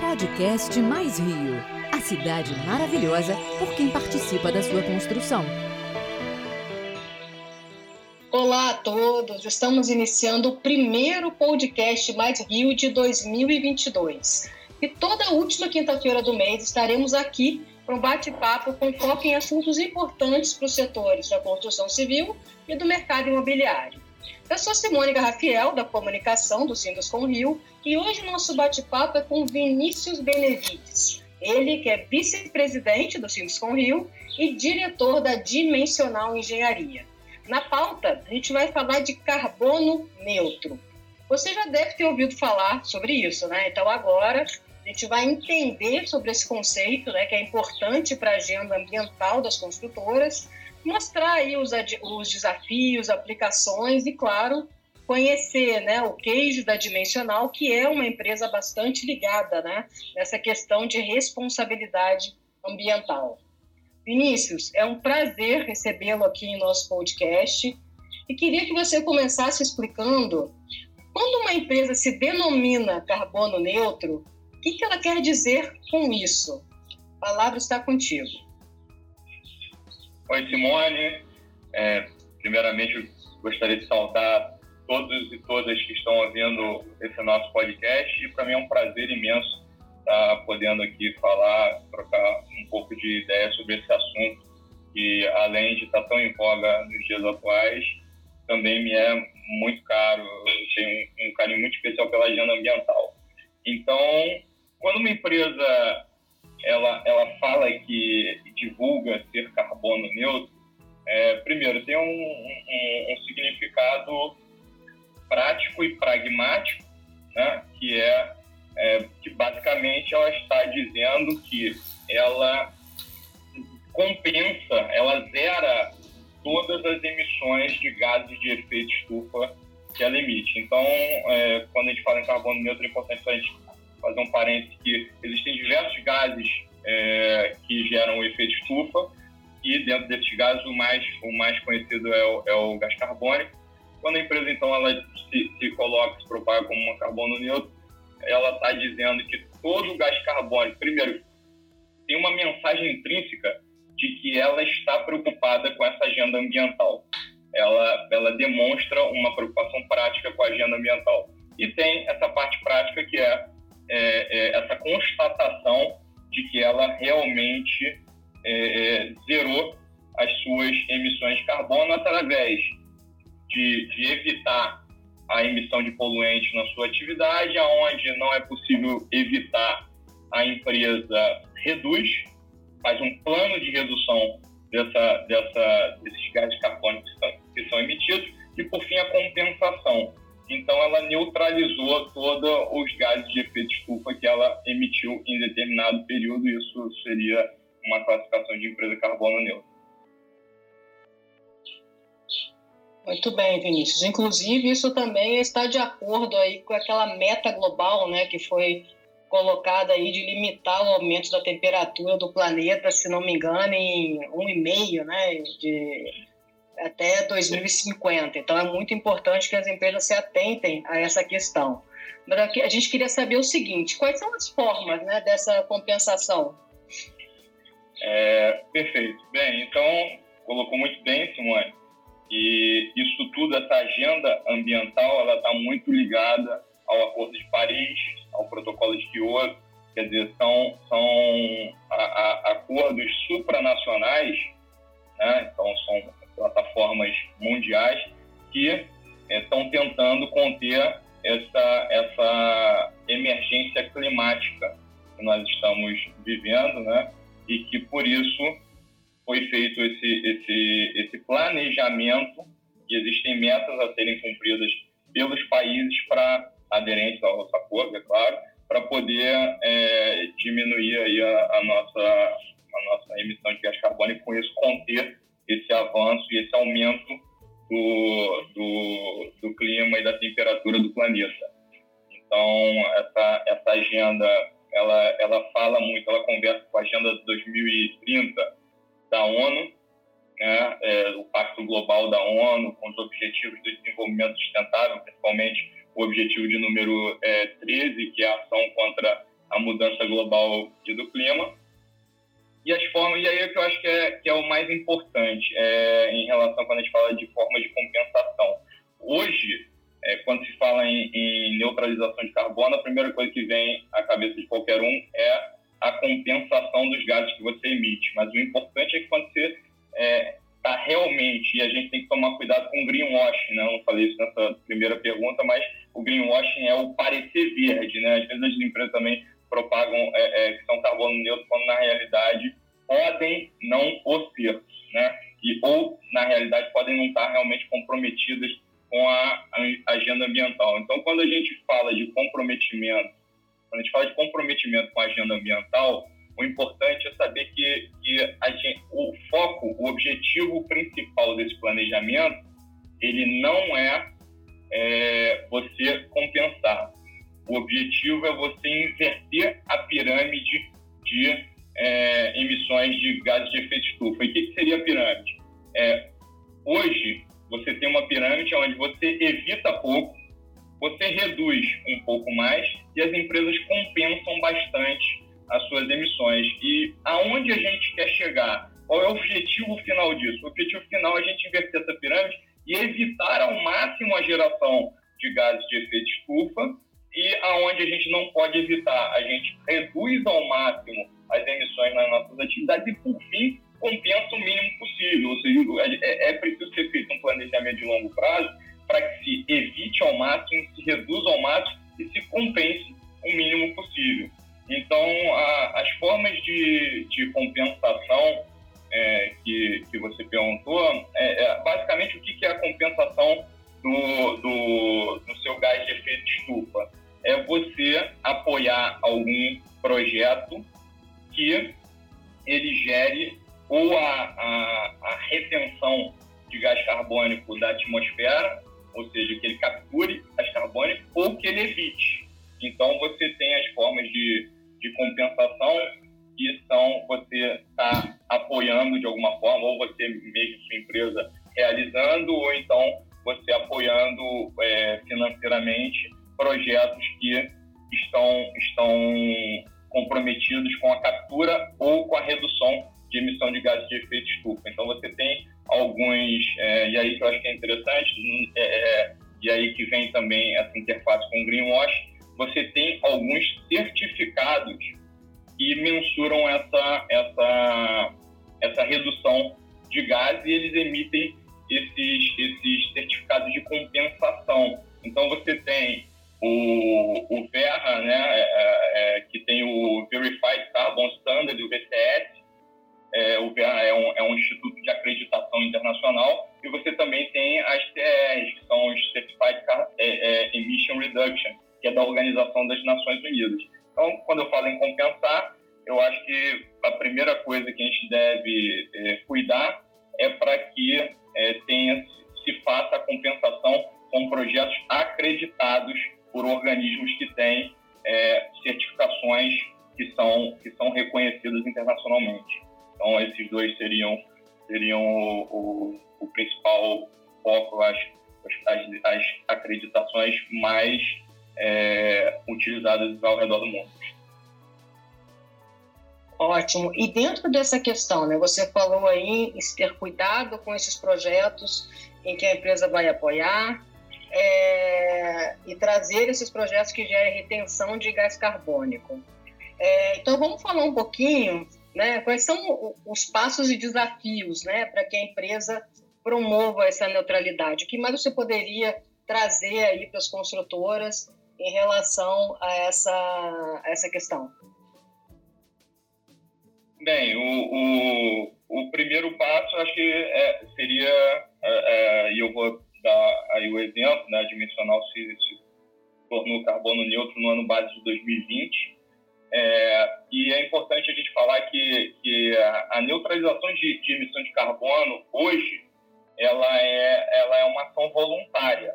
Podcast Mais Rio. A cidade maravilhosa por quem participa da sua construção. Olá a todos, estamos iniciando o primeiro podcast Mais Rio de 2022. E toda última quinta-feira do mês estaremos aqui para um bate-papo com foco em assuntos importantes para os setores da construção civil e do mercado imobiliário. Eu sou Simone Garrafiel, da comunicação do com Rio, e hoje o nosso bate-papo é com Vinícius Benevides. Ele que é vice-presidente do com Rio e diretor da Dimensional Engenharia. Na pauta, a gente vai falar de carbono neutro. Você já deve ter ouvido falar sobre isso, né? Então agora a gente vai entender sobre esse conceito, né, que é importante para a agenda ambiental das construtoras, mostrar aí os, os desafios, aplicações e, claro, conhecer né, o queijo da Dimensional, que é uma empresa bastante ligada né, nessa questão de responsabilidade ambiental. Vinícius, é um prazer recebê-lo aqui em nosso podcast e queria que você começasse explicando quando uma empresa se denomina carbono neutro, o que, que ela quer dizer com isso? A palavra está contigo. Oi, Simone. É, primeiramente, gostaria de saudar todos e todas que estão ouvindo esse nosso podcast e para mim é um prazer imenso estar podendo aqui falar, trocar um pouco de ideia sobre esse assunto que, além de estar tão em voga nos dias atuais, também me é muito caro, eu tenho um, um carinho muito especial pela agenda ambiental. Então, quando uma empresa ela, ela fala que divulga ser carbono neutro, é, primeiro, tem um, um, um, significado prático e pragmático, né, que é, é, que basicamente ela está dizendo que ela compensa, ela zera todas as emissões de gases de efeito estufa que ela emite. Então, é, quando a gente fala em carbono neutro, é importante a gente fazer um parênteses que existem diversos gases é, que geram o efeito estufa e dentro desses gases o mais, o mais conhecido é o, é o gás carbônico. Quando a empresa então ela se, se coloca, se propaga como uma carbono neutro, ela está dizendo que todo o gás carbônico, primeiro, tem uma mensagem intrínseca de que ela está preocupada com essa agenda ambiental. Ela, ela demonstra uma preocupação prática com a agenda ambiental. E tem essa parte prática que é é, é, essa constatação de que ela realmente é, é, zerou as suas emissões de carbono através de, de, evitar a emissão de poluentes na sua atividade, aonde não é possível evitar, a empresa reduz, faz um plano de redução dessa, dessa, desses gases carbônicos que são, que são emitidos, e por fim a compensação então, ela neutralizou todos os gases de efeito estufa que ela emitiu em determinado período. Isso seria uma classificação de empresa carbono neutra. Muito bem, Vinícius. Inclusive, isso também está de acordo aí com aquela meta global, né, que foi colocada aí de limitar o aumento da temperatura do planeta, se não me engano, em um e meio, né, de até 2050. Então, é muito importante que as empresas se atentem a essa questão. Mas a gente queria saber o seguinte: quais são as formas né, dessa compensação? É, perfeito. Bem, então, colocou muito bem, Simone. E isso tudo, essa agenda ambiental, ela está muito ligada ao Acordo de Paris, ao Protocolo de Kyoto. Quer dizer, são, são a, a, acordos supranacionais, né? então são plataformas mundiais que estão é, tentando conter essa, essa emergência climática que nós estamos vivendo, né? E que por isso foi feito esse, esse, esse planejamento e existem metas a serem cumpridas pelos países para aderentes ao acordo, é claro, para poder é, diminuir aí a, a, nossa, a nossa emissão de gás carbônico e com isso conter avanço e esse aumento do, do, do clima e da temperatura do planeta. Então, essa, essa agenda, ela, ela fala muito, ela conversa com a Agenda 2030 carbono, a primeira coisa que vem à cabeça de qualquer um é a compensação dos gases que você emite. Mas o importante é que quando você está é, tá realmente, e a gente tem que tomar cuidado com o greenwashing, né? Eu não falei isso nessa primeira pergunta, mas o greenwashing é o parecer verde, né? Às vezes as empresas também propagam é, é, que são carbono neutro, quando na realidade podem não o ser, né? E, ou, na realidade, podem não estar realmente comprometidas com a, agenda ambiental. Então, quando a gente fala de comprometimento, quando a gente fala de comprometimento com a agenda ambiental, o importante é saber que, que gente, o foco, o objetivo principal desse planejamento, ele não é, é você compensar. O objetivo é você inverter a pirâmide de é, emissões de gases de efeito estufa. E o que, que seria a pirâmide? É, hoje, você tem uma pirâmide onde você evita pouco, você reduz um pouco mais e as empresas compensam bastante as suas emissões. E aonde a gente quer chegar? Qual é o objetivo final disso? O objetivo final é a gente inverter essa pirâmide e evitar ao máximo a geração de gases de efeito estufa e aonde a gente não pode evitar, a gente reduz ao máximo as emissões nas nossas atividades e, por fim, compensa o mínimo possível. Ou seja, é, é preciso ser planejamento de longo prazo para que se evite ao máximo, se reduza ao máximo e se compense o mínimo possível. Então, a, as formas de, de compensação ou que ele evite. Então, você tem de gás e eles emitem esses, esses certificados de compensação. Então, você tem o, o VERRA, né, é, é, é, que tem o Verified Carbon Standard, o VCS, é, o VERRA é um, é um instituto de acreditação internacional, e você também tem as TEs, que são os Certified é, é, Emission Reduction, que é da Organização das Nações Unidas. Então, quando eu falo em compensar, eu acho que a primeira coisa que a gente deve cuidar é para que tenha, se faça a compensação com projetos acreditados por organismos que têm é, certificações que são, que são reconhecidas internacionalmente. Então, esses dois seriam, seriam o, o, o principal foco, as, as, as acreditações mais é, utilizadas ao redor do mundo. Ótimo. E dentro dessa questão, né, você falou aí em ter cuidado com esses projetos em que a empresa vai apoiar, é, e trazer esses projetos que gerem retenção de gás carbônico. É, então, vamos falar um pouquinho né, quais são os passos e desafios né, para que a empresa promova essa neutralidade. O que mais você poderia trazer aí para as construtoras em relação a essa, a essa questão? Bem, o, o, o primeiro passo acho que é, seria, é, é, e eu vou dar aí o exemplo, né, a Dimensional se, se tornou carbono neutro no ano base de 2020. É, e é importante a gente falar que, que a, a neutralização de, de, emissão de carbono hoje ela é, ela é uma ação voluntária.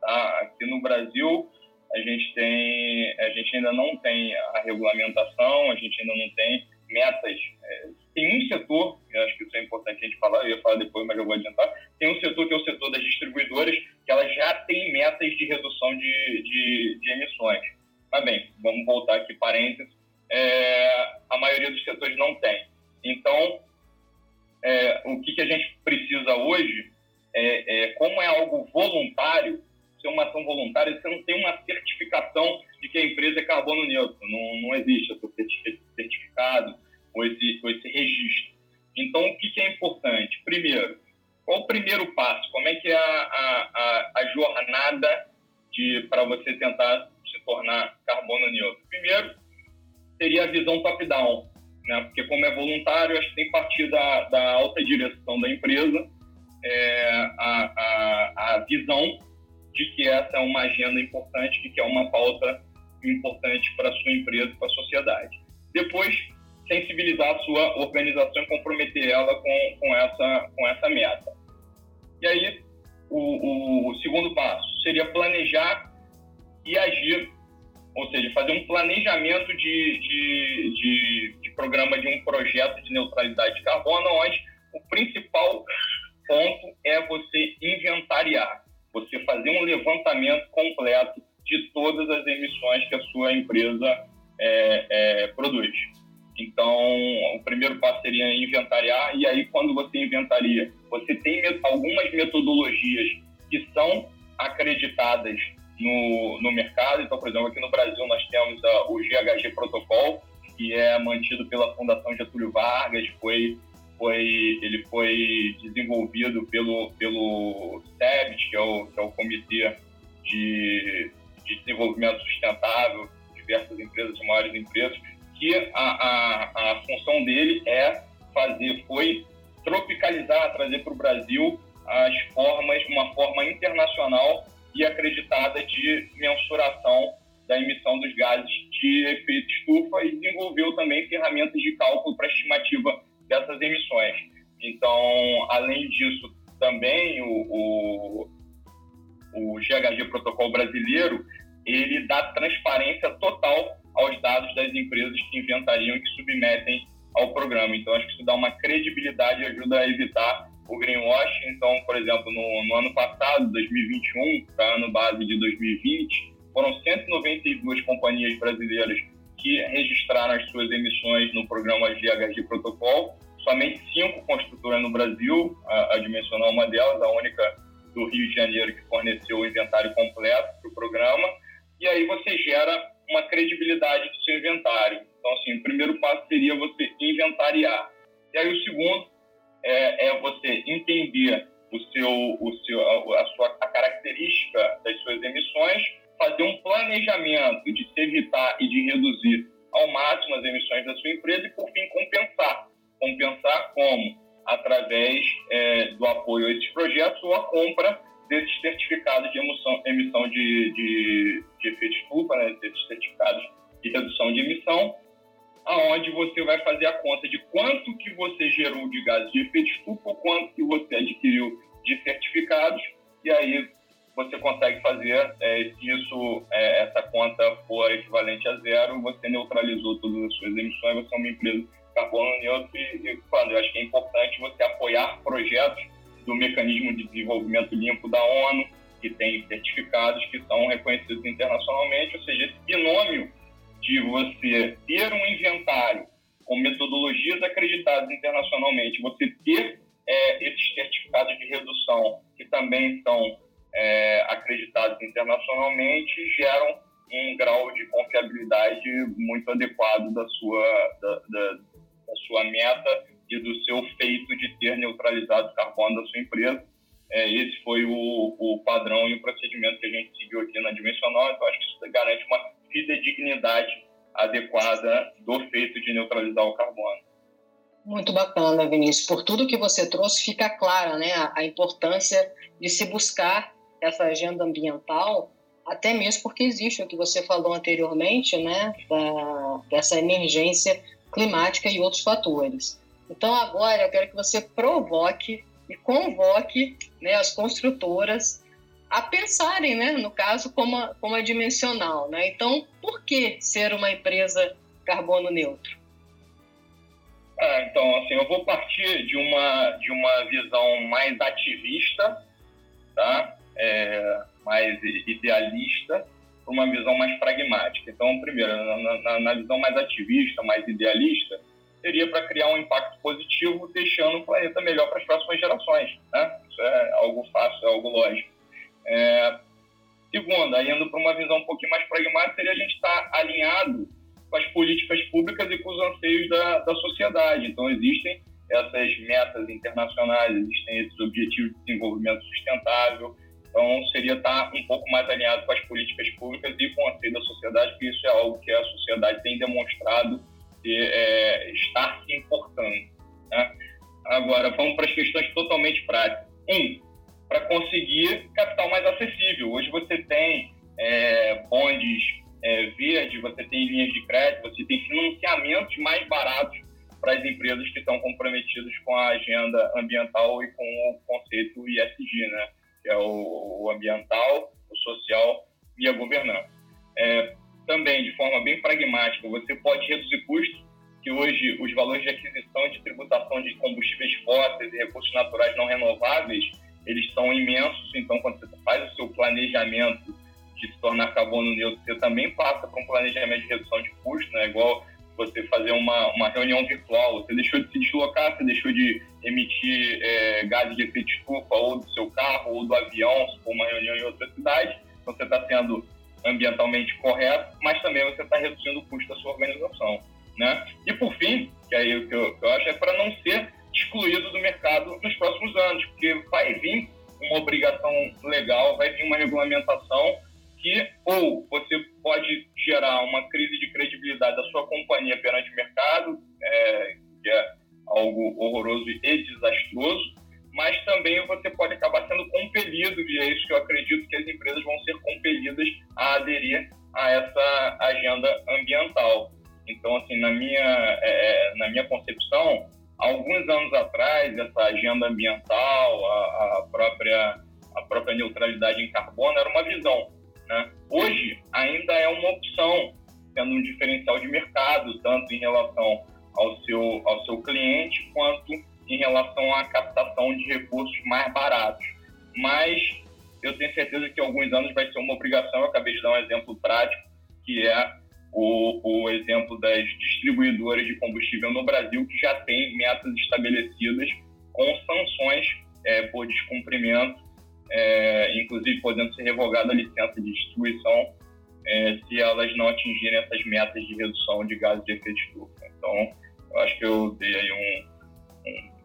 Tá? Aqui no Brasil a gente tem a gente ainda não tem a regulamentação, a gente ainda não tem metas. É, tem um setor, eu acho que isso é importante a gente falar, eu ia falar depois, mas eu vou adiantar. Tem um setor que é o setor das distribuidoras, que elas já têm metas de redução de, de, de emissões. Mas bem, vamos voltar aqui parênteses. é, a maioria dos setores não tem. Tentar se tornar carbono neutro? Primeiro, seria a visão top-down, né? porque como é voluntário, acho que tem partir da, da alta direção da empresa é, a, a, a visão de que essa é uma agenda importante, de que é uma pauta importante para a sua empresa, para a sociedade. Depois, sensibilizar a sua organização e comprometer ela com, com, essa, com essa meta. E aí, o, o segundo passo seria planejar e agir, ou seja, fazer um planejamento de, de, de, de programa de um projeto de neutralidade de carbono, onde o principal ponto é você inventariar, você fazer um levantamento completo de todas as emissões que a sua empresa é, é, produz. Então, o primeiro passo seria inventariar, e aí, quando você inventaria, você tem algumas metodologias no, mercado. Então, por exemplo, aqui no Brasil nós temos a, o GHG Protocol, que é mantido pela Fundação Getúlio Vargas, foi, foi, ele foi desenvolvido pelo, pelo SEBS, que é o, que é o Comitê de, de Desenvolvimento Sustentável, diversas empresas, maiores empresas, que a, a, a função dele é fazer, foi tropicalizar, trazer para o Brasil as formas, uma forma internacional e acreditada de mensuração da emissão dos gases de efeito estufa e desenvolveu também ferramentas de cálculo para estimativa dessas emissões. Então, além disso, também o, o, o GHG Protocolo Brasileiro, ele dá transparência total aos dados das empresas que inventariam e que submetem ao programa. Então, acho que isso dá uma credibilidade e ajuda a evitar o greenwashing. Então, por exemplo, no, no ano passado, 2021, para ano base de 2020, foram 192 companhias brasileiras que registraram as suas emissões no programa GHG Protocol. Somente cinco construtoras no Brasil, a, a Dimensional é uma delas, a única do Rio de Janeiro que forneceu o inventário completo para o programa. E aí você gera uma credibilidade do seu inventário. Então, assim, o primeiro passo seria você inventariar. E aí o segundo é, é você entender o seu, o seu, a, sua, a característica das suas emissões, fazer um planejamento de se evitar e de reduzir ao máximo as emissões da sua empresa e, por fim, compensar. Compensar como? Através é, do apoio a esses projetos ou a compra desses certificados de emissão, emissão de, de, de efeito estufa, né, desses certificados de redução de emissão, aonde você vai fazer a conta de quanto que você gerou de gases de efeito estufa, quanto que você adquiriu de certificados, e aí você consegue fazer, é, se isso, é, essa conta for equivalente a zero, você neutralizou todas as suas emissões, você é uma empresa carbono neutro e, e quando eu acho que é importante você apoiar projetos do mecanismo de desenvolvimento limpo da ONU, que tem certificados que são reconhecidos internacionalmente, ou seja, esse binômio de você ter um inventário com metodologias acreditadas internacionalmente, você ter é, esses certificados de redução que também são é, acreditados internacionalmente, geram um grau de confiabilidade muito adequado da sua, da, da, da sua meta e do seu feito de ter neutralizado o carbono da sua empresa. É, esse foi o, o padrão e o procedimento que a gente seguiu aqui na Dimensional, então acho que isso garante uma fidedignidade adequada do feito de neutralizar o carbono. Muito bacana, Vinícius. Por tudo que você trouxe, fica clara né, a, importância de se buscar essa agenda ambiental, até mesmo porque existe o que você falou anteriormente, né, da, dessa emergência climática e outros fatores. Então, agora eu quero que você provoque e convoque né, as construtoras a pensarem, né, no caso, como a, como a dimensional. Né? Então, por que ser uma empresa carbono neutro? Ah, então, assim, eu vou partir de uma, de uma visão mais ativista, tá? É, mais idealista, para uma visão mais pragmática. Então, primeiro, na, na, na visão mais ativista, mais idealista, seria para criar um impacto positivo, deixando o planeta melhor para as próximas gerações. Né? Isso é algo fácil, é algo lógico. É... Aí indo para uma visão um pouquinho mais pragmática, seria a gente estar tá alinhado com as políticas públicas e com os anseios da, da sociedade. Então, existem essas metas internacionais, existem esses objetivos de desenvolvimento sustentável. Então, seria estar um pouco mais alinhado com as políticas públicas e com o anseio da sociedade, porque isso é algo que a sociedade tem demonstrado é, estar se importando. Né? Agora, vamos para as questões totalmente práticas. Um, para conseguir capital mais acessível. Hoje você tem é, bondes é, verdes, você tem linhas de crédito, você tem financiamentos mais baratos para as empresas que estão comprometidas com a agenda ambiental e emitir é, gases de efeito estufa ou do seu carro ou do avião, se for uma reunião em outra cidade, então você está sendo ambientalmente correto, mas também você está reduzindo o custo da sua organização. Né? E por fim, que aí o que eu, que eu acho é para não ser excluído do mercado nos próximos anos, porque vai vir uma obrigação legal, vai vir uma regulamentação que ou você pode gerar uma crise de credibilidade da sua companhia perante o mercado, é, que é algo horroroso e desastroso, mas também você pode acabar sendo compelido, e é isso que eu acredito que as empresas vão ser compelidas a aderir a essa agenda ambiental. Então, assim, na minha, é, é na minha concepção, alguns anos atrás, essa agenda ambiental, a, a, própria, a própria neutralidade em carbono era uma visão. Né? Hoje, ainda é uma opção, sendo um diferencial de mercado, tanto em relação ao seu, ao seu cliente, quanto em relação à captação de recursos mais baratos. Mas eu tenho certeza que em alguns anos vai ser uma obrigação. Eu acabei de dar um exemplo prático, que é o, o exemplo das distribuidoras de combustível no Brasil, que já tem metas estabelecidas com sanções é, por descumprimento, é, inclusive podendo ser revogada a licença de distribuição é, se elas não atingirem essas metas de redução de gases de efeito estufa. Então, eu acho que eu dei aí um, um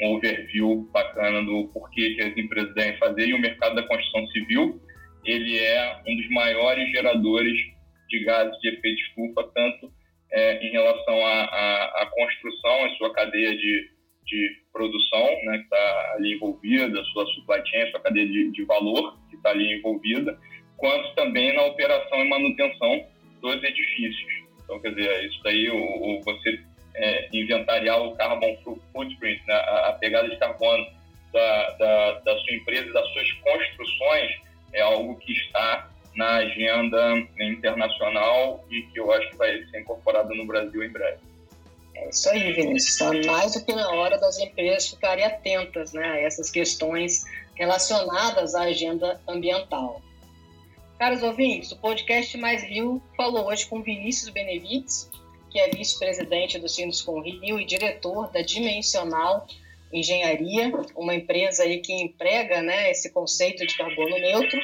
um overview bacana do porquê que as empresas devem fazer. E o mercado da construção civil, ele é um dos maiores geradores de gases de efeito estufa, tanto é, em relação à construção, a sua cadeia de, de produção, né, que está ali envolvida, a sua supply chain, sua cadeia de, de valor, que está ali envolvida, quanto também na operação e manutenção dos edifícios. Então, quer dizer, isso daí, o, o você é, inventariar o carbon footprint, né, a, a, pegada de carbono da, da, da sua empresa das suas construções, é algo que está na agenda internacional e que eu acho que vai ser incorporado no Brasil em breve. É isso aí, Vinícius. Está mais do que na hora das empresas ficarem atentas né, a essas questões relacionadas à agenda ambiental. Caros ouvintes, o podcast Mais Rio falou hoje com Vinícius Benevides, que é vice-presidente do Sinduscom Rio e diretor da Dimensional Engenharia, uma empresa aí que emprega né, esse conceito de carbono neutro.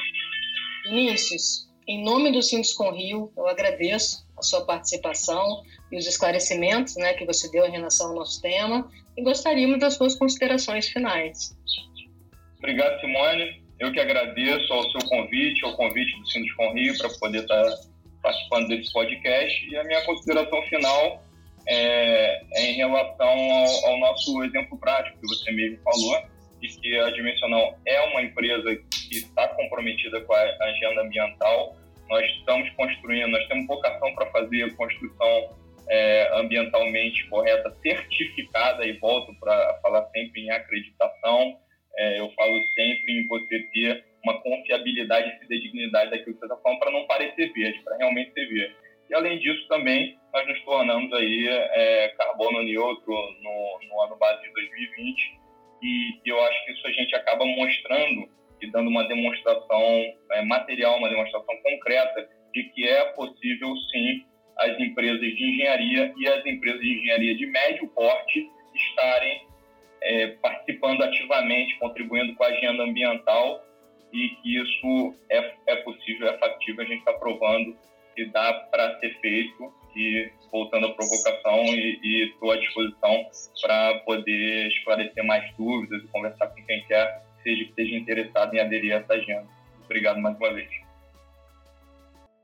Vinícius, em nome do Sinduscom Rio, eu agradeço a sua participação e os esclarecimentos né, que você deu em relação ao nosso tema e gostaríamos das suas considerações finais. Obrigado, Simone. Eu que agradeço ao seu convite, ao convite do Sinduscom Rio para poder estar participando desse podcast. E a minha consideração final é, é em relação ao, ao, nosso exemplo prático que você mesmo falou, de que a Dimensional é uma empresa que está comprometida com a agenda ambiental. Nós estamos construindo, nós temos vocação para fazer construção é, ambientalmente correta, certificada, e volto para falar sempre em acreditação. É, eu falo sempre em você ter uma confiabilidade e fidedignidade daquilo que você está falando para não parecer verde, para realmente ser verde. E além disso também nós nos tornamos aí é, carbono neutro no, no, ano base de 2020 e, eu acho que isso a gente acaba mostrando e dando uma demonstração é, material, uma demonstração concreta de que é possível, sim, as empresas de engenharia e as empresas de engenharia de médio porte estarem é, participando ativamente, contribuindo com a agenda ambiental e que isso é, é possível, é factível, a gente está provando que dá para ser feito e voltando à provocação e estou à disposição para poder esclarecer mais dúvidas e conversar com quem quer seja, esteja interessado em aderir a essa agenda. Obrigado mais uma vez.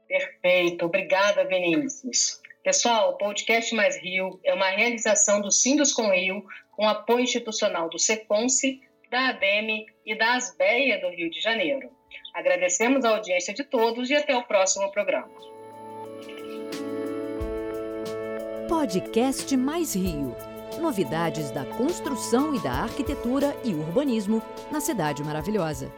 Perfeito, obrigada Vinícius. Pessoal, o podcast Mais Rio é uma realização do Sindos com Rio, com apoio institucional do CEPONSE, da ADEME e da ASBEA do Rio de Janeiro. Agradecemos a audiência de todos e até o próximo programa. Podcast Mais Rio. Novidades da construção e da arquitetura e urbanismo na Cidade Maravilhosa.